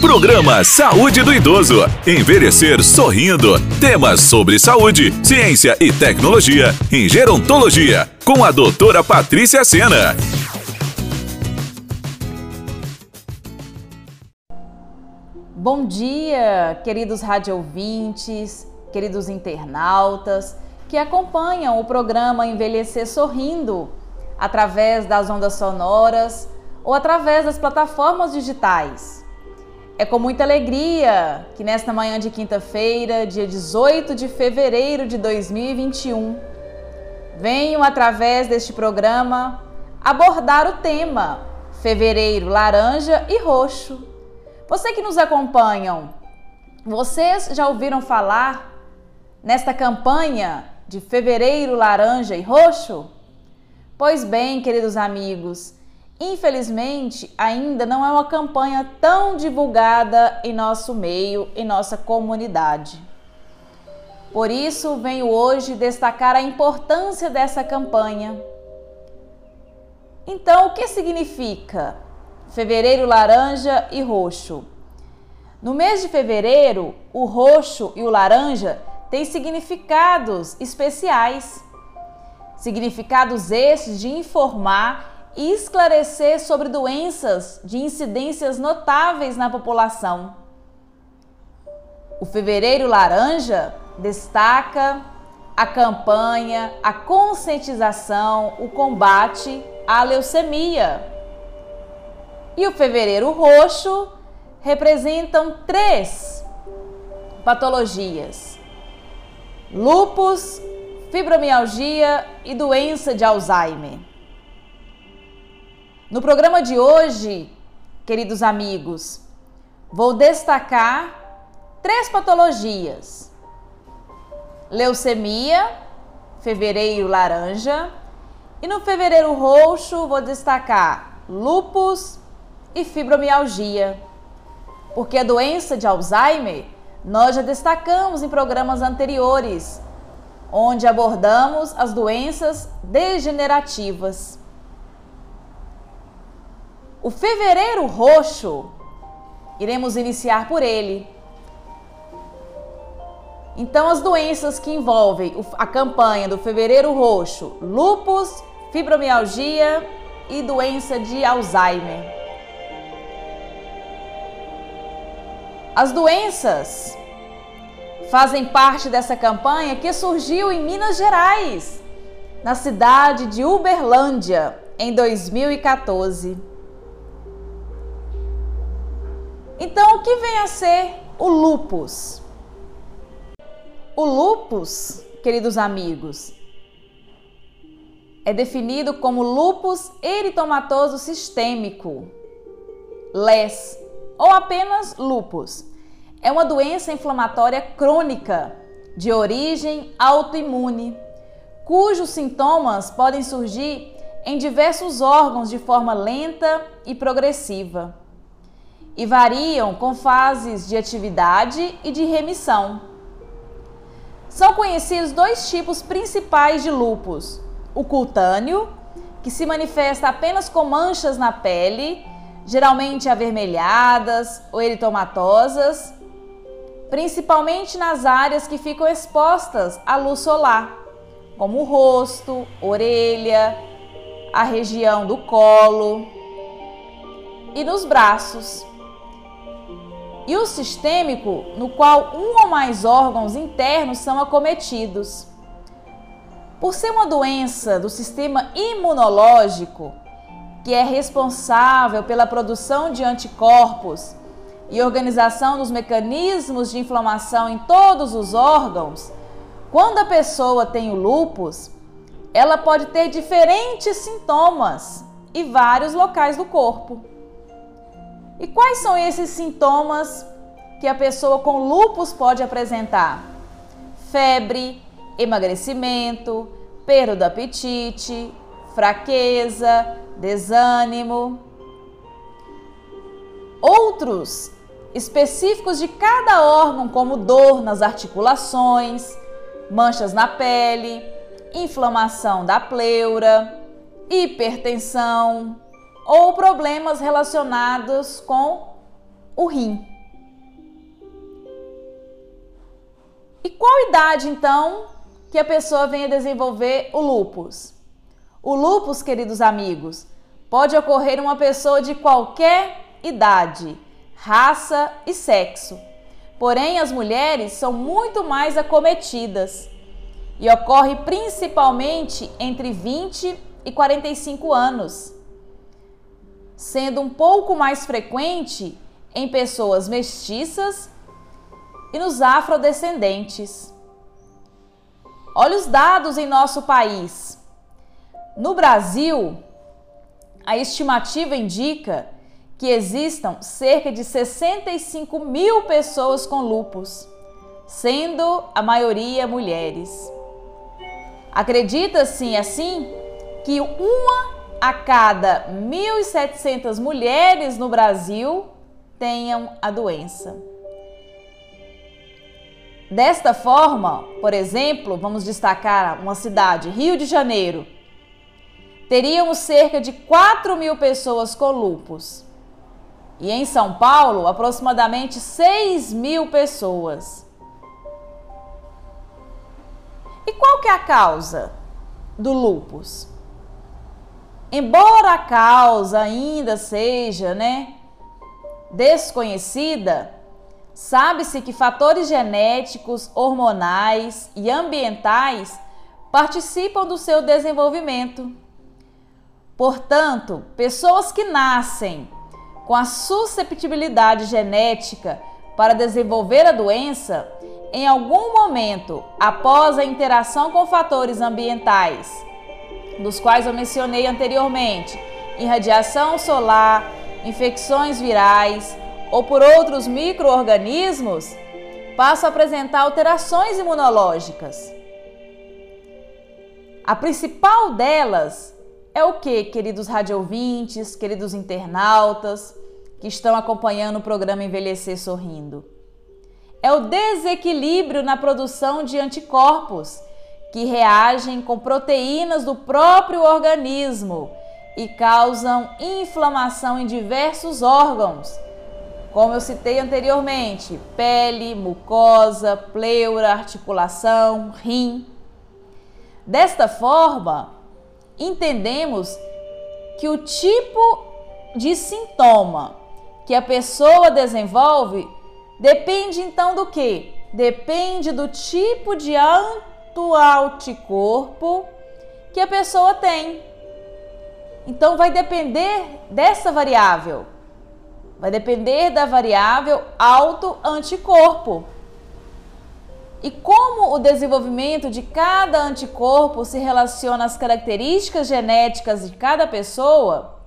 Programa Saúde do Idoso. Envelhecer sorrindo. Temas sobre saúde, ciência e tecnologia em gerontologia. Com a doutora Patrícia Sena. Bom dia, queridos radiovintes, queridos internautas que acompanham o programa Envelhecer Sorrindo através das ondas sonoras ou através das plataformas digitais. É com muita alegria que nesta manhã de quinta-feira, dia 18 de fevereiro de 2021, venho através deste programa abordar o tema Fevereiro Laranja e Roxo. Você que nos acompanham, vocês já ouviram falar nesta campanha de Fevereiro Laranja e Roxo? Pois bem, queridos amigos, infelizmente ainda não é uma campanha tão divulgada em nosso meio, em nossa comunidade. Por isso, venho hoje destacar a importância dessa campanha. Então, o que significa fevereiro laranja e roxo? No mês de fevereiro, o roxo e o laranja têm significados especiais. Significados estes de informar e esclarecer sobre doenças de incidências notáveis na população. O Fevereiro Laranja destaca a campanha, a conscientização, o combate à leucemia. E o Fevereiro Roxo representam três patologias: lupus, fibromialgia e doença de Alzheimer. No programa de hoje, queridos amigos, vou destacar três patologias: leucemia, fevereiro laranja, e no fevereiro roxo vou destacar lupus e fibromialgia. Porque a doença de Alzheimer nós já destacamos em programas anteriores onde abordamos as doenças degenerativas. O fevereiro roxo, iremos iniciar por ele. Então, as doenças que envolvem a campanha do fevereiro roxo, lupus, fibromialgia e doença de Alzheimer. As doenças fazem parte dessa campanha que surgiu em Minas Gerais, na cidade de Uberlândia, em 2014. Então, o que vem a ser o lupus? O lupus, queridos amigos, é definido como lupus eritomatoso sistêmico, LES, ou apenas lupus é uma doença inflamatória crônica de origem autoimune, cujos sintomas podem surgir em diversos órgãos de forma lenta e progressiva e variam com fases de atividade e de remissão. São conhecidos dois tipos principais de lúpus: o cutâneo, que se manifesta apenas com manchas na pele, geralmente avermelhadas ou eritomatosas, principalmente nas áreas que ficam expostas à luz solar, como o rosto, orelha, a região do colo e nos braços. E o sistêmico, no qual um ou mais órgãos internos são acometidos. Por ser uma doença do sistema imunológico, que é responsável pela produção de anticorpos e organização dos mecanismos de inflamação em todos os órgãos, quando a pessoa tem o lúpus, ela pode ter diferentes sintomas e vários locais do corpo. E quais são esses sintomas que a pessoa com lúpus pode apresentar? Febre, emagrecimento, perda do apetite, fraqueza, desânimo. Outros específicos de cada órgão, como dor nas articulações, manchas na pele, inflamação da pleura, hipertensão ou problemas relacionados com o rim. E qual idade então que a pessoa venha desenvolver o lúpus? O lúpus, queridos amigos, pode ocorrer em uma pessoa de qualquer idade, raça e sexo. Porém, as mulheres são muito mais acometidas e ocorre principalmente entre 20 e 45 anos, sendo um pouco mais frequente em pessoas mestiças e nos afrodescendentes. Olha os dados em nosso país. No Brasil, a estimativa indica que existam cerca de 65 mil pessoas com lupus, sendo a maioria mulheres. Acredita-se assim que uma a cada 1.700 mulheres no Brasil tenham a doença. Desta forma, por exemplo, vamos destacar uma cidade, Rio de Janeiro. Teríamos cerca de 4 mil pessoas com lupus. E em São Paulo, aproximadamente 6 mil pessoas. E qual que é a causa do lupus? Embora a causa ainda seja, né, desconhecida, sabe-se que fatores genéticos, hormonais e ambientais participam do seu desenvolvimento. Portanto, pessoas que nascem com a susceptibilidade genética para desenvolver a doença, em algum momento após a interação com fatores ambientais, dos quais eu mencionei anteriormente, irradiação solar, infecções virais ou por outros microorganismos, passam a apresentar alterações imunológicas. A principal delas é o que, queridos radiovintes, queridos internautas que estão acompanhando o programa Envelhecer Sorrindo? É o desequilíbrio na produção de anticorpos que reagem com proteínas do próprio organismo e causam inflamação em diversos órgãos, como eu citei anteriormente: pele, mucosa, pleura, articulação, rim. Desta forma, entendemos que o tipo de sintoma que a pessoa desenvolve depende então do que? Depende do tipo de anticorpo que a pessoa tem. Então vai depender dessa variável. Vai depender da variável autoanticorpo. E como o desenvolvimento de cada anticorpo se relaciona às características genéticas de cada pessoa,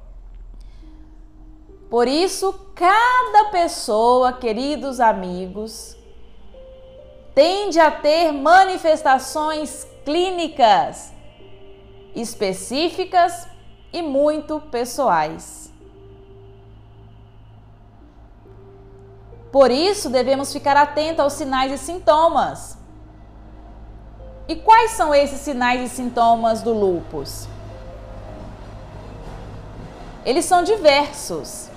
por isso, cada pessoa, queridos amigos, tende a ter manifestações clínicas específicas e muito pessoais. Por isso, devemos ficar atentos aos sinais e sintomas. E quais são esses sinais e sintomas do lúpus? Eles são diversos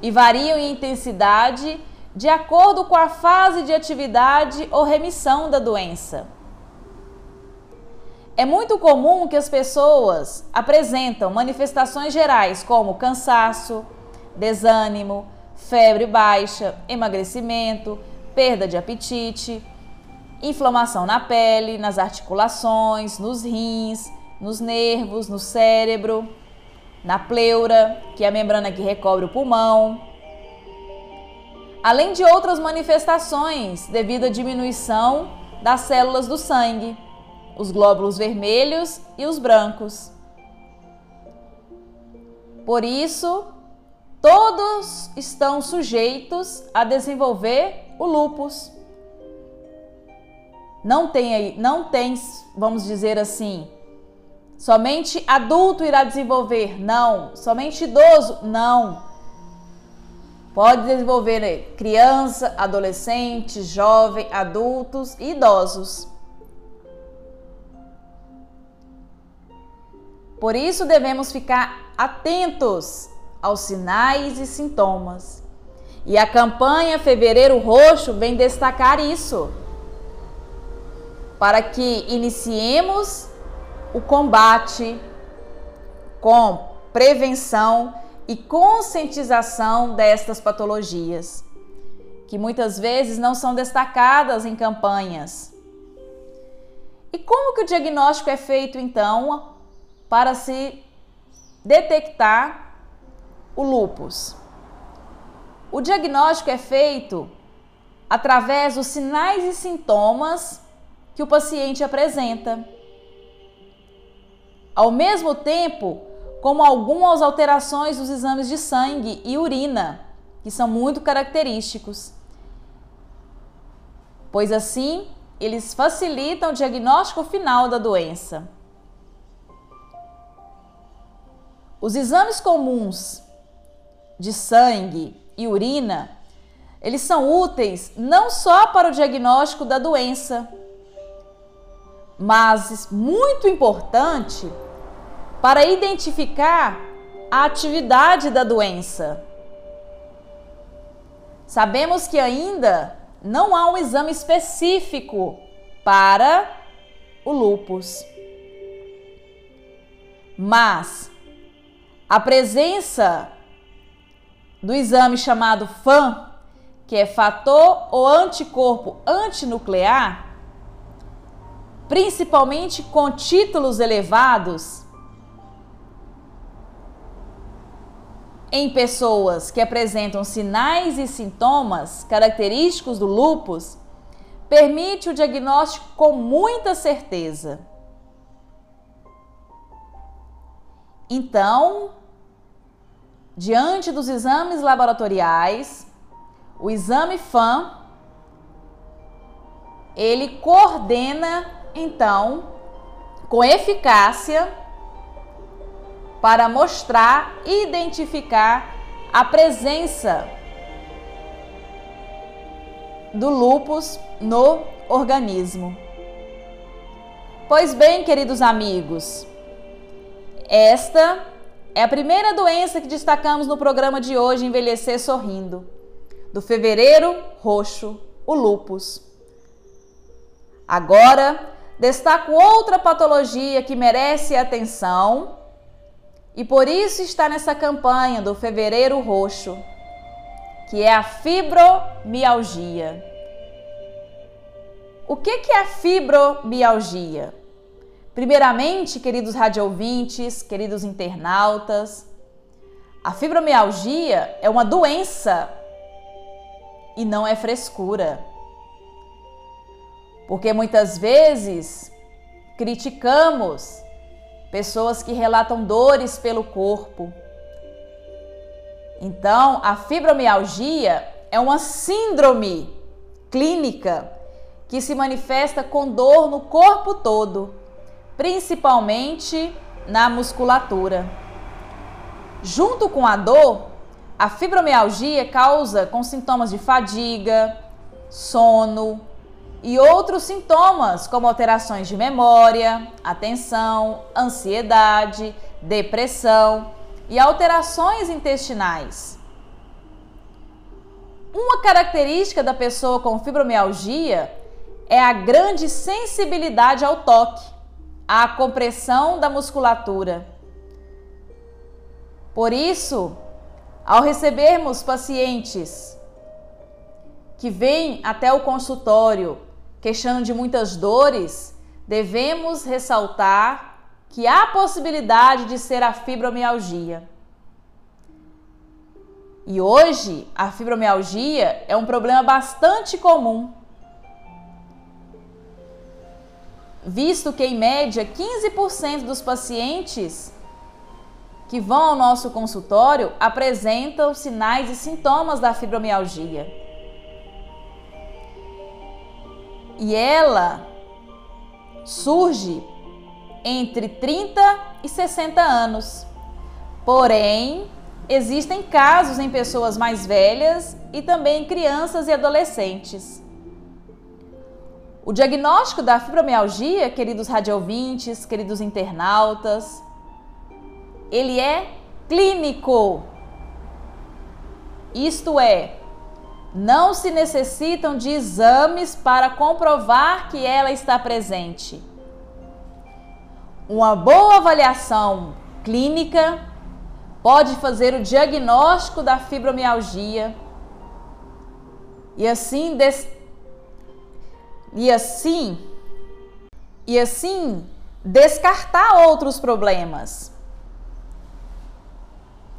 e variam em intensidade de acordo com a fase de atividade ou remissão da doença. É muito comum que as pessoas apresentam manifestações gerais como cansaço, desânimo, febre baixa, emagrecimento, perda de apetite, inflamação na pele, nas articulações, nos rins, nos nervos, no cérebro, na pleura, que é a membrana que recobre o pulmão, além de outras manifestações devido à diminuição das células do sangue, os glóbulos vermelhos e os brancos. Por isso, todos estão sujeitos a desenvolver o lupus. Não tem não tem, vamos dizer assim, somente adulto irá desenvolver? Não. Somente idoso? Não. Pode desenvolver né, criança, adolescente, jovem, adultos e idosos. Por isso devemos ficar atentos aos sinais e sintomas. E a campanha Fevereiro Roxo vem destacar isso, para que iniciemos o combate com prevenção e conscientização destas patologias, que muitas vezes não são destacadas em campanhas. E como que o diagnóstico é feito então para se detectar o lupus? O diagnóstico é feito através dos sinais e sintomas que o paciente apresenta. Ao mesmo tempo, como algumas alterações dos exames de sangue e urina, que são muito característicos. Pois assim, eles facilitam o diagnóstico final da doença. Os exames comuns de sangue e urina, eles são úteis não só para o diagnóstico da doença, mas muito importante para identificar a atividade da doença. Sabemos que ainda não há um exame específico para o lupus. Mas a presença do exame chamado FAM, que é fator ou anticorpo antinuclear, principalmente com títulos elevados, em pessoas que apresentam sinais e sintomas característicos do lupus permite o diagnóstico com muita certeza. Então, diante dos exames laboratoriais, o exame FAM ele coordena então com eficácia para mostrar e identificar a presença do lupus no organismo. Pois bem, queridos amigos, esta é a primeira doença que destacamos no programa de hoje Envelhecer Sorrindo, do fevereiro roxo, o lupus. Agora, destaco outra patologia que merece atenção e por isso está nessa campanha do Fevereiro Roxo, que é a fibromialgia. O que é a fibromialgia? Primeiramente, queridos radiovintes, queridos internautas, a fibromialgia é uma doença e não é frescura. Porque muitas vezes criticamos pessoas que relatam dores pelo corpo. Então, a fibromialgia é uma síndrome clínica que se manifesta com dor no corpo todo, principalmente na musculatura. Junto com a dor, a fibromialgia causa com sintomas de fadiga, sono, e outros sintomas, como alterações de memória, atenção, ansiedade, depressão e alterações intestinais. Uma característica da pessoa com fibromialgia é a grande sensibilidade ao toque, à compressão da musculatura. Por isso, ao recebermos pacientes que vêm até o consultório queixando de muitas dores, devemos ressaltar que há possibilidade de ser a fibromialgia. E hoje, a fibromialgia é um problema bastante comum, visto que, em média, 15% dos pacientes que vão ao nosso consultório apresentam sinais e sintomas da fibromialgia. E ela surge entre 30 e 60 anos. Porém, existem casos em pessoas mais velhas e também em crianças e adolescentes. O diagnóstico da fibromialgia, queridos radiovintes, queridos internautas, ele é clínico. Isto é, não se necessitam de exames para comprovar que ela está presente. Uma boa avaliação clínica pode fazer o diagnóstico da fibromialgia e assim des... e assim e assim descartar outros problemas.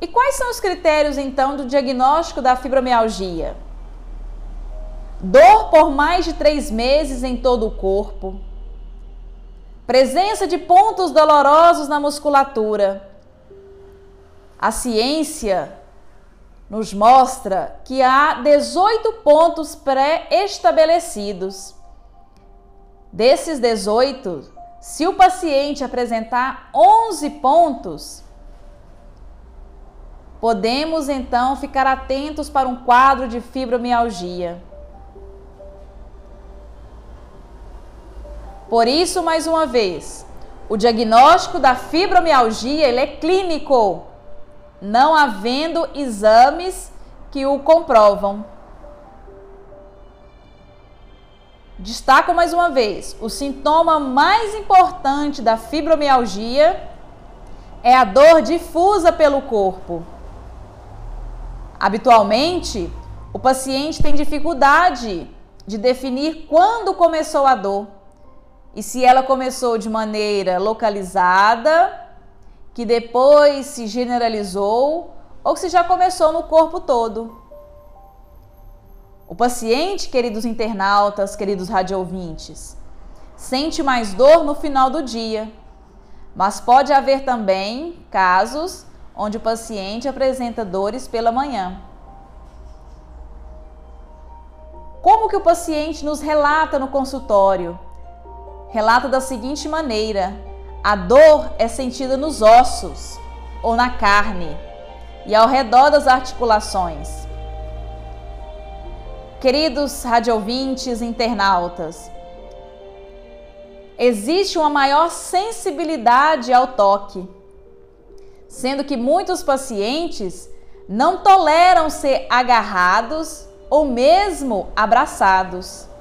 E quais são os critérios então do diagnóstico da fibromialgia? Dor por mais de três meses em todo o corpo, presença de pontos dolorosos na musculatura. A ciência nos mostra que há 18 pontos pré-estabelecidos. Desses 18, se o paciente apresentar 11 pontos, podemos então ficar atentos para um quadro de fibromialgia. Por isso, mais uma vez, o diagnóstico da fibromialgia ele é clínico, não havendo exames que o comprovam. Destaco mais uma vez: o sintoma mais importante da fibromialgia é a dor difusa pelo corpo. Habitualmente, o paciente tem dificuldade de definir quando começou a dor e se ela começou de maneira localizada, que depois se generalizou ou se já começou no corpo todo. O paciente, queridos internautas, queridos radiovintes, sente mais dor no final do dia, mas pode haver também casos onde o paciente apresenta dores pela manhã. Como que o paciente nos relata no consultório? Relata da seguinte maneira: a dor é sentida nos ossos ou na carne e ao redor das articulações. Queridos radiovintes internautas, existe uma maior sensibilidade ao toque, sendo que muitos pacientes não toleram ser agarrados ou mesmo abraçados.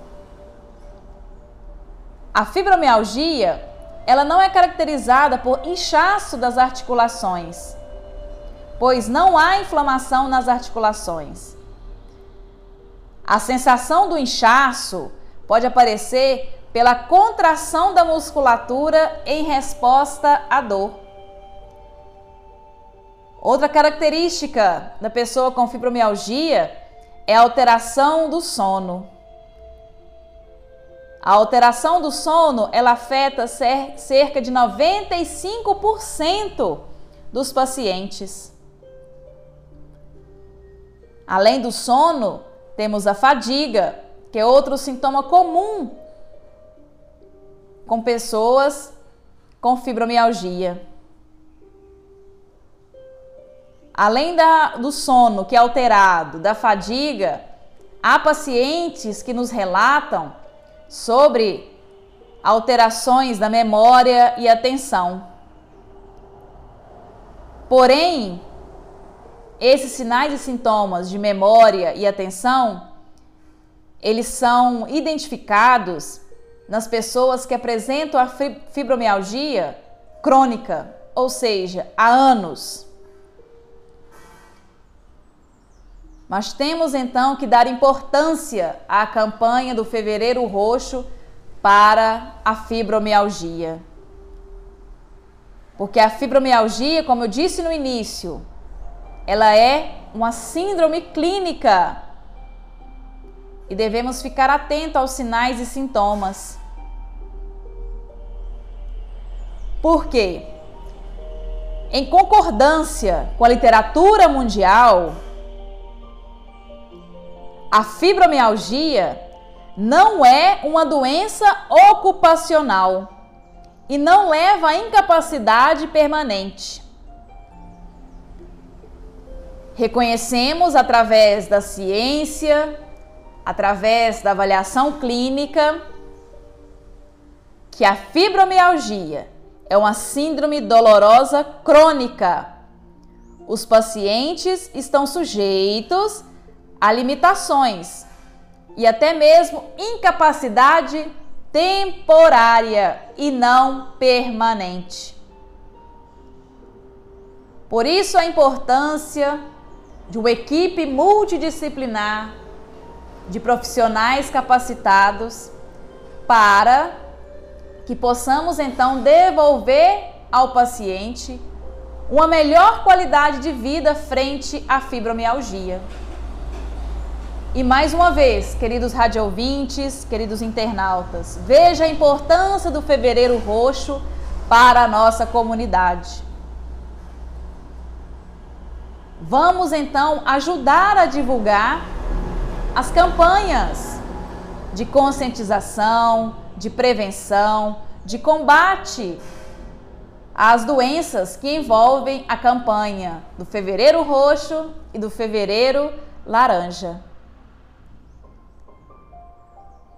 A fibromialgia, ela não é caracterizada por inchaço das articulações, pois não há inflamação nas articulações. A sensação do inchaço pode aparecer pela contração da musculatura em resposta à dor. Outra característica da pessoa com fibromialgia é a alteração do sono. A alteração do sono, ela afeta cerca de 95% dos pacientes. Além do sono, temos a fadiga, que é outro sintoma comum com pessoas com fibromialgia. Além da, do sono que é alterado, da fadiga, há pacientes que nos relatam sobre alterações da memória e atenção. Porém, esses sinais e sintomas de memória e atenção, eles são identificados nas pessoas que apresentam a fibromialgia crônica, ou seja, há anos. Mas temos então que dar importância à campanha do Fevereiro Roxo para a fibromialgia. Porque a fibromialgia, como eu disse no início, ela é uma síndrome clínica e devemos ficar atentos aos sinais e sintomas. Por quê? Em concordância com a literatura mundial, a fibromialgia não é uma doença ocupacional e não leva à incapacidade permanente. Reconhecemos através da ciência, através da avaliação clínica, que a fibromialgia é uma síndrome dolorosa crônica. Os pacientes estão sujeitos há limitações e até mesmo incapacidade temporária e não permanente. Por isso a importância de uma equipe multidisciplinar de profissionais capacitados para que possamos então devolver ao paciente uma melhor qualidade de vida frente à fibromialgia. E mais uma vez, queridos radiovintes, queridos internautas, veja a importância do Fevereiro Roxo para a nossa comunidade. Vamos então ajudar a divulgar as campanhas de conscientização, de prevenção, de combate às doenças que envolvem a campanha do Fevereiro Roxo e do Fevereiro Laranja.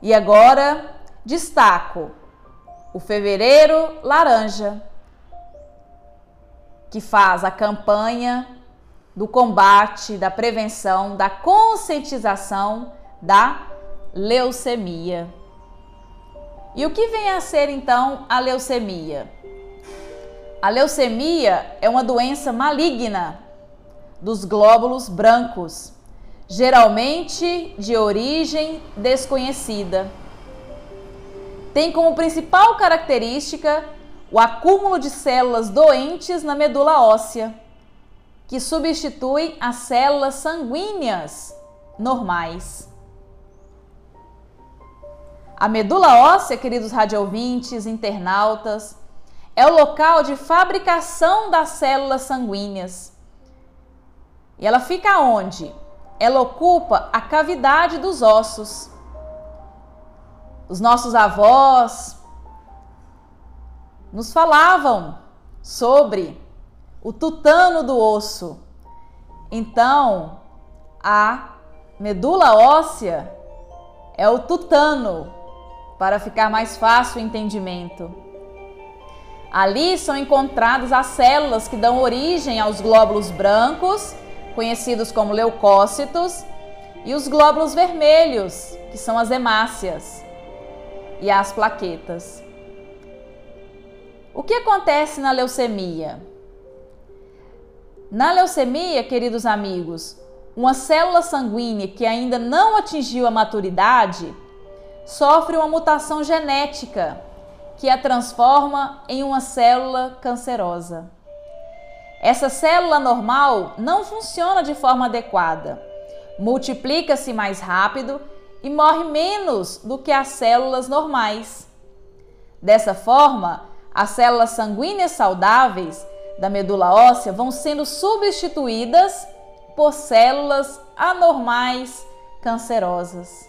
E agora destaco o Fevereiro Laranja, que faz a campanha do combate, da prevenção, da conscientização da leucemia. E o que vem a ser então a leucemia? A leucemia é uma doença maligna dos glóbulos brancos geralmente de origem desconhecida. Tem como principal característica o acúmulo de células doentes na medula óssea, que substituem as células sanguíneas normais. A medula óssea, queridos radiovintes, internautas, é o local de fabricação das células sanguíneas. E ela fica onde? Ela ocupa a cavidade dos ossos. Os nossos avós nos falavam sobre o tutano do osso. Então, a medula óssea é o tutano, para ficar mais fácil o entendimento. Ali são encontradas as células que dão origem aos glóbulos brancos conhecidos como leucócitos, e os glóbulos vermelhos, que são as hemácias, e as plaquetas. O que acontece na leucemia? Na leucemia, queridos amigos, uma célula sanguínea que ainda não atingiu a maturidade sofre uma mutação genética que a transforma em uma célula cancerosa. Essa célula normal não funciona de forma adequada, multiplica-se mais rápido e morre menos do que as células normais. Dessa forma, as células sanguíneas saudáveis da medula óssea vão sendo substituídas por células anormais cancerosas.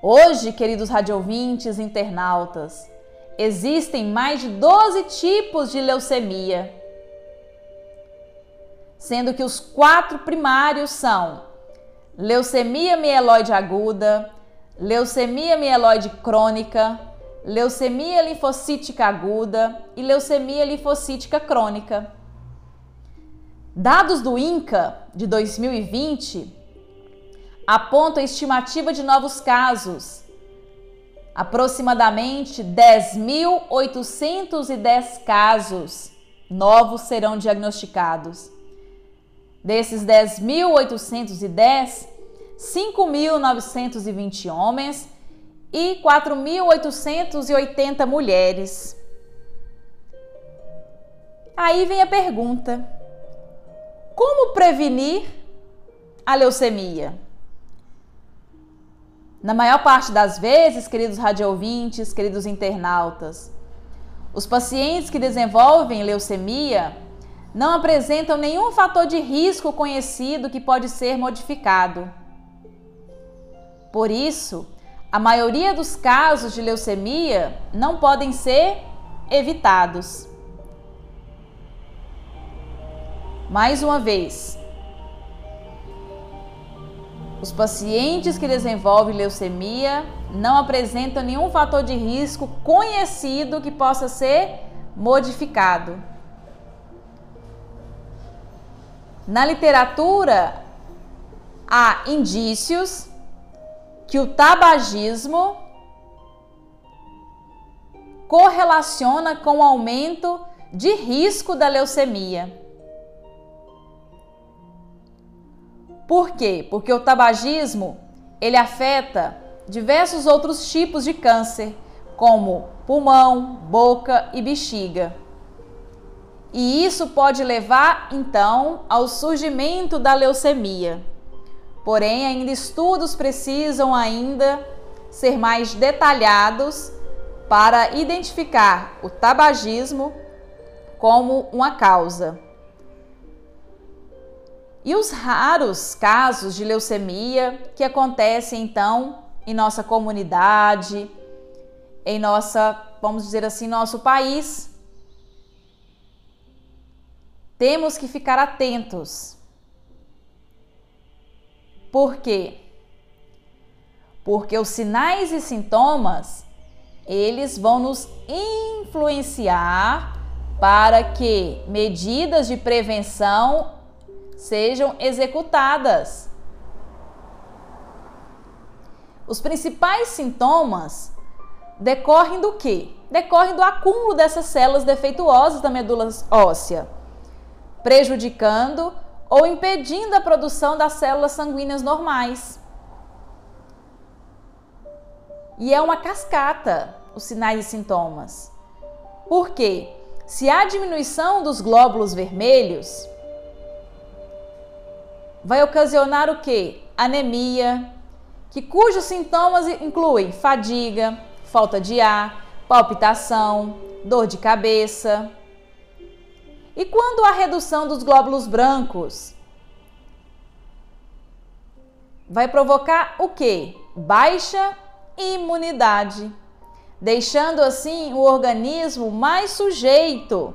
Hoje, queridos radiovintes internautas, existem mais de 12 tipos de leucemia sendo que os quatro primários são leucemia mieloide aguda, leucemia mieloide crônica, leucemia linfocítica aguda e leucemia linfocítica crônica. Dados do INCA de 2020 apontam a estimativa de novos casos. Aproximadamente 10.810 casos novos serão diagnosticados. Desses 10.810, 5.920 homens e 4.880 mulheres. Aí vem a pergunta: como prevenir a leucemia? Na maior parte das vezes, queridos radiovintes, queridos internautas, os pacientes que desenvolvem leucemia não apresentam nenhum fator de risco conhecido que pode ser modificado. Por isso, a maioria dos casos de leucemia não podem ser evitados. Mais uma vez, os pacientes que desenvolvem leucemia não apresentam nenhum fator de risco conhecido que possa ser modificado. Na literatura, há indícios que o tabagismo correlaciona com o aumento de risco da leucemia. Por quê? Porque o tabagismo ele afeta diversos outros tipos de câncer, como pulmão, boca e bexiga. E isso pode levar então ao surgimento da leucemia. Porém, ainda estudos precisam ainda ser mais detalhados para identificar o tabagismo como uma causa. E os raros casos de leucemia que acontecem então em nossa comunidade, em nossa, vamos dizer assim, nosso país, temos que ficar atentos. Por quê? Porque os sinais e sintomas, eles vão nos influenciar para que medidas de prevenção sejam executadas. Os principais sintomas decorrem do quê? Decorrem do acúmulo dessas células defeituosas da medula óssea, prejudicando ou impedindo a produção das células sanguíneas normais. E é uma cascata os sinais e sintomas. Por quê? Se há diminuição dos glóbulos vermelhos, vai ocasionar o quê? Anemia, que cujos sintomas incluem fadiga, falta de ar, palpitação, dor de cabeça. E quando há redução dos glóbulos brancos? Vai provocar o quê? Baixa imunidade, deixando assim o organismo mais sujeito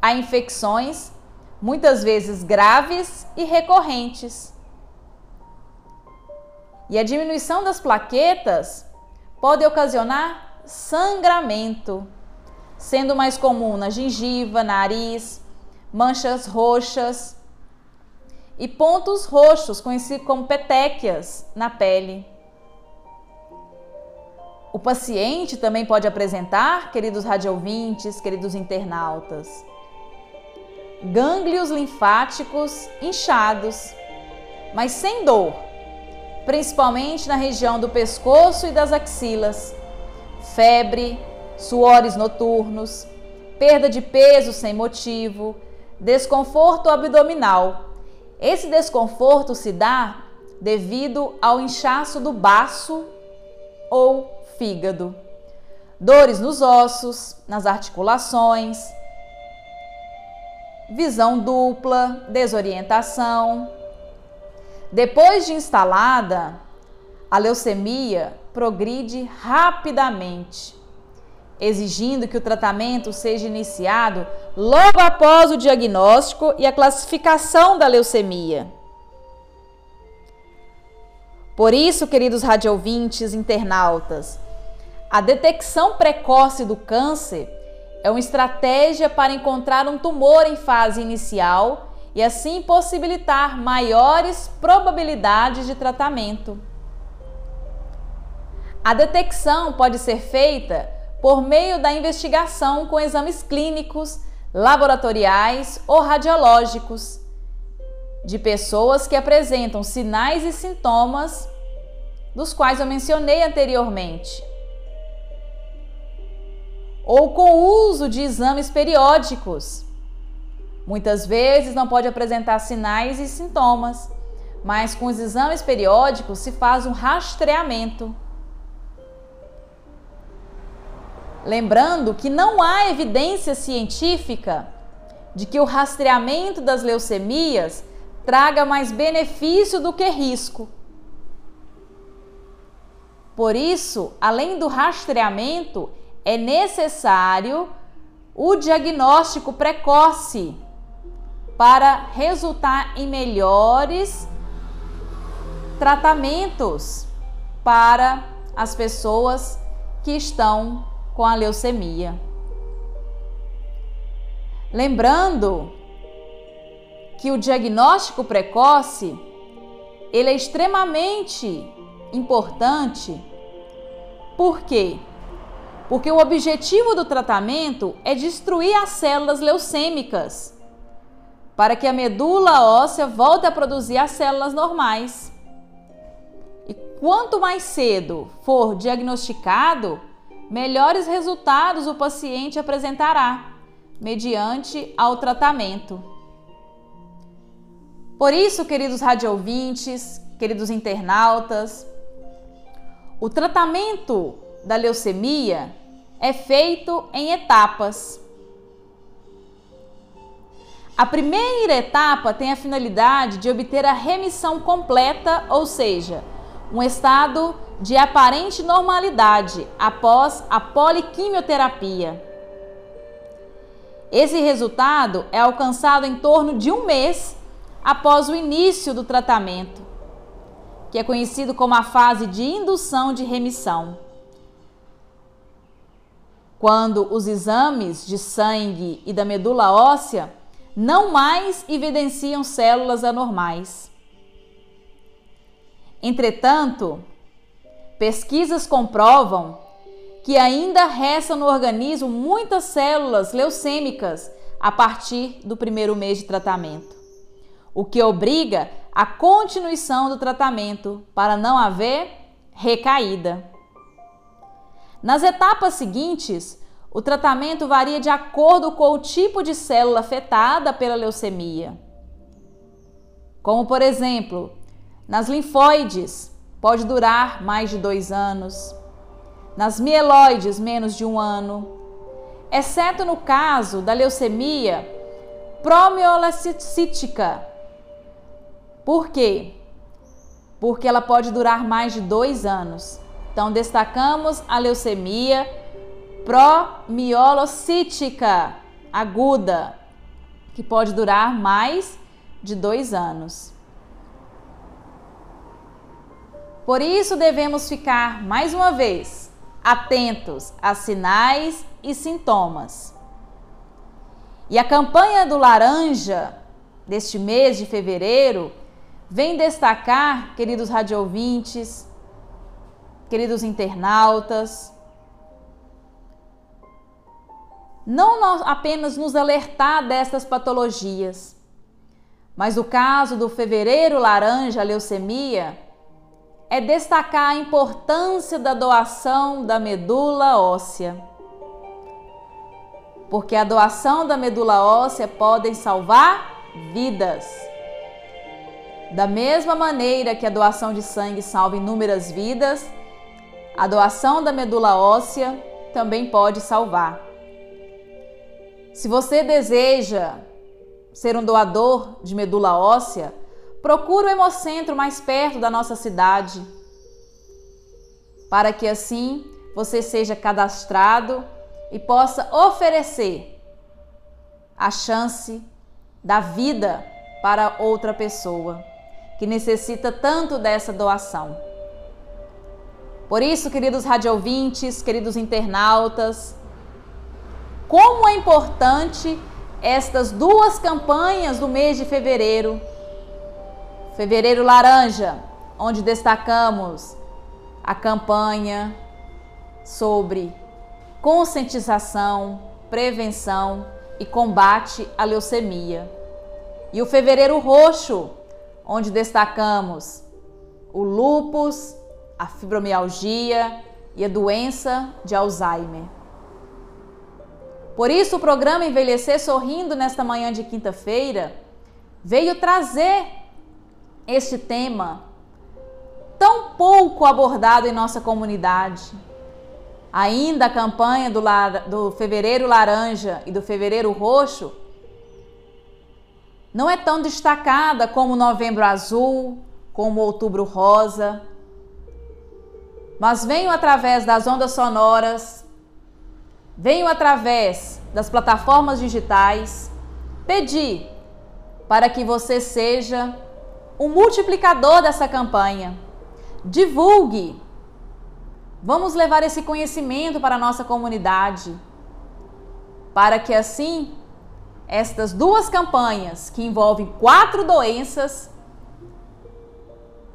a infecções, muitas vezes graves e recorrentes. E a diminuição das plaquetas pode ocasionar sangramento, sendo mais comum na gengiva, nariz, manchas roxas e pontos roxos, conhecidos como petequias, na pele. O paciente também pode apresentar, queridos radiovintes, queridos internautas, gânglios linfáticos inchados, mas sem dor principalmente na região do pescoço e das axilas, febre, suores noturnos, perda de peso sem motivo, desconforto abdominal. Esse desconforto se dá devido ao inchaço do baço ou fígado, dores nos ossos, nas articulações, visão dupla, desorientação, depois de instalada, a leucemia progride rapidamente, exigindo que o tratamento seja iniciado logo após o diagnóstico e a classificação da leucemia. Por isso, queridos radiovintes internautas, a detecção precoce do câncer é uma estratégia para encontrar um tumor em fase inicial e assim possibilitar maiores probabilidades de tratamento. A detecção pode ser feita por meio da investigação com exames clínicos, laboratoriais ou radiológicos de pessoas que apresentam sinais e sintomas dos quais eu mencionei anteriormente. Ou com o uso de exames periódicos Muitas vezes não pode apresentar sinais e sintomas, mas com os exames periódicos se faz um rastreamento. Lembrando que não há evidência científica de que o rastreamento das leucemias traga mais benefício do que risco. Por isso, além do rastreamento, é necessário o diagnóstico precoce para resultar em melhores tratamentos para as pessoas que estão com a leucemia. Lembrando que o diagnóstico precoce ele é extremamente importante. Por quê? Porque o objetivo do tratamento é destruir as células leucêmicas, para que a medula óssea volte a produzir as células normais. E quanto mais cedo for diagnosticado, melhores resultados o paciente apresentará mediante ao tratamento. Por isso, queridos radiovintes, queridos internautas, o tratamento da leucemia é feito em etapas. A primeira etapa tem a finalidade de obter a remissão completa, ou seja, um estado de aparente normalidade após a poliquimioterapia. Esse resultado é alcançado em torno de um mês após o início do tratamento, que é conhecido como a fase de indução de remissão. Quando os exames de sangue e da medula óssea não mais evidenciam células anormais. Entretanto, pesquisas comprovam que ainda restam no organismo muitas células leucêmicas a partir do primeiro mês de tratamento, o que obriga a continuação do tratamento para não haver recaída. Nas etapas seguintes, o tratamento varia de acordo com o tipo de célula afetada pela leucemia. Como, por exemplo, nas linfóides, pode durar mais de dois anos. Nas mieloides, menos de um ano. Exceto no caso da leucemia promielocítica. Por quê? Porque ela pode durar mais de dois anos. Então, destacamos a leucemia promielocítica aguda, que pode durar mais de dois anos. Por isso, devemos ficar, mais uma vez, atentos a sinais e sintomas. E a campanha do laranja deste mês de fevereiro vem destacar, queridos radiovintes, queridos internautas, não apenas nos alertar destas patologias, mas o caso do fevereiro laranja leucemia é destacar a importância da doação da medula óssea. Porque a doação da medula óssea pode salvar vidas. Da mesma maneira que a doação de sangue salva inúmeras vidas, a doação da medula óssea também pode salvar. Se você deseja ser um doador de medula óssea, procure o hemocentro mais perto da nossa cidade, para que assim você seja cadastrado e possa oferecer a chance da vida para outra pessoa que necessita tanto dessa doação. Por isso, queridos radiovintes, queridos internautas, como é importante estas duas campanhas do mês de fevereiro. Fevereiro Laranja, onde destacamos a campanha sobre conscientização, prevenção e combate à leucemia. E o Fevereiro Roxo, onde destacamos o lúpus, a fibromialgia e a doença de Alzheimer. Por isso, o programa Envelhecer Sorrindo, nesta manhã de quinta-feira, veio trazer este tema tão pouco abordado em nossa comunidade. Ainda a campanha do, do Fevereiro Laranja e do Fevereiro Roxo não é tão destacada como Novembro Azul, como Outubro Rosa, mas venho através das ondas sonoras venho através das plataformas digitais pedir para que você seja o multiplicador dessa campanha. Divulgue. Vamos levar esse conhecimento para a nossa comunidade, para que assim estas duas campanhas que envolvem quatro doenças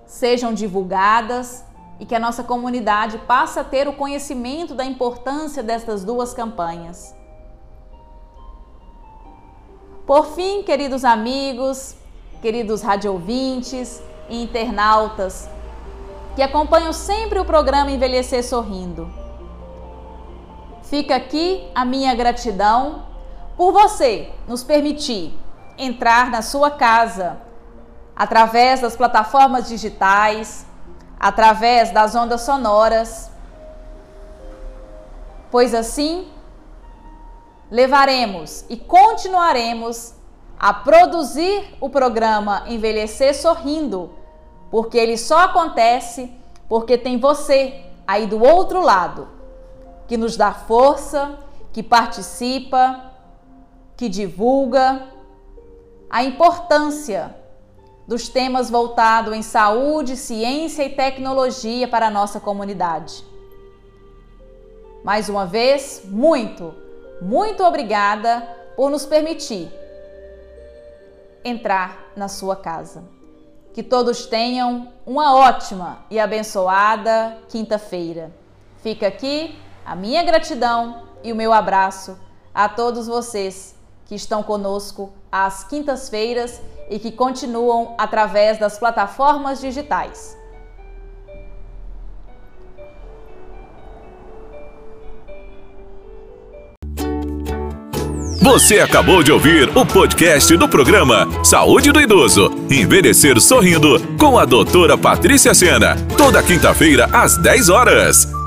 sejam divulgadas e que a nossa comunidade passe a ter o conhecimento da importância destas duas campanhas. Por fim, queridos amigos, queridos radiovintes e internautas que acompanham sempre o programa Envelhecer Sorrindo. Fica aqui a minha gratidão por você nos permitir entrar na sua casa através das plataformas digitais, através das ondas sonoras, pois assim levaremos e continuaremos a produzir o programa Envelhecer Sorrindo, porque ele só acontece porque tem você aí do outro lado, que nos dá força, que participa, que divulga a importância dos temas voltados em saúde, ciência e tecnologia para a nossa comunidade. Mais uma vez, muito, muito obrigada por nos permitir entrar na sua casa. Que todos tenham uma ótima e abençoada quinta-feira. Fica aqui a minha gratidão e o meu abraço a todos vocês que estão conosco às quintas-feiras e que continuam através das plataformas digitais. Você acabou de ouvir o podcast do programa Saúde do Idoso. Envelhecer sorrindo com a doutora Patrícia Sena. Toda quinta-feira às 10 horas.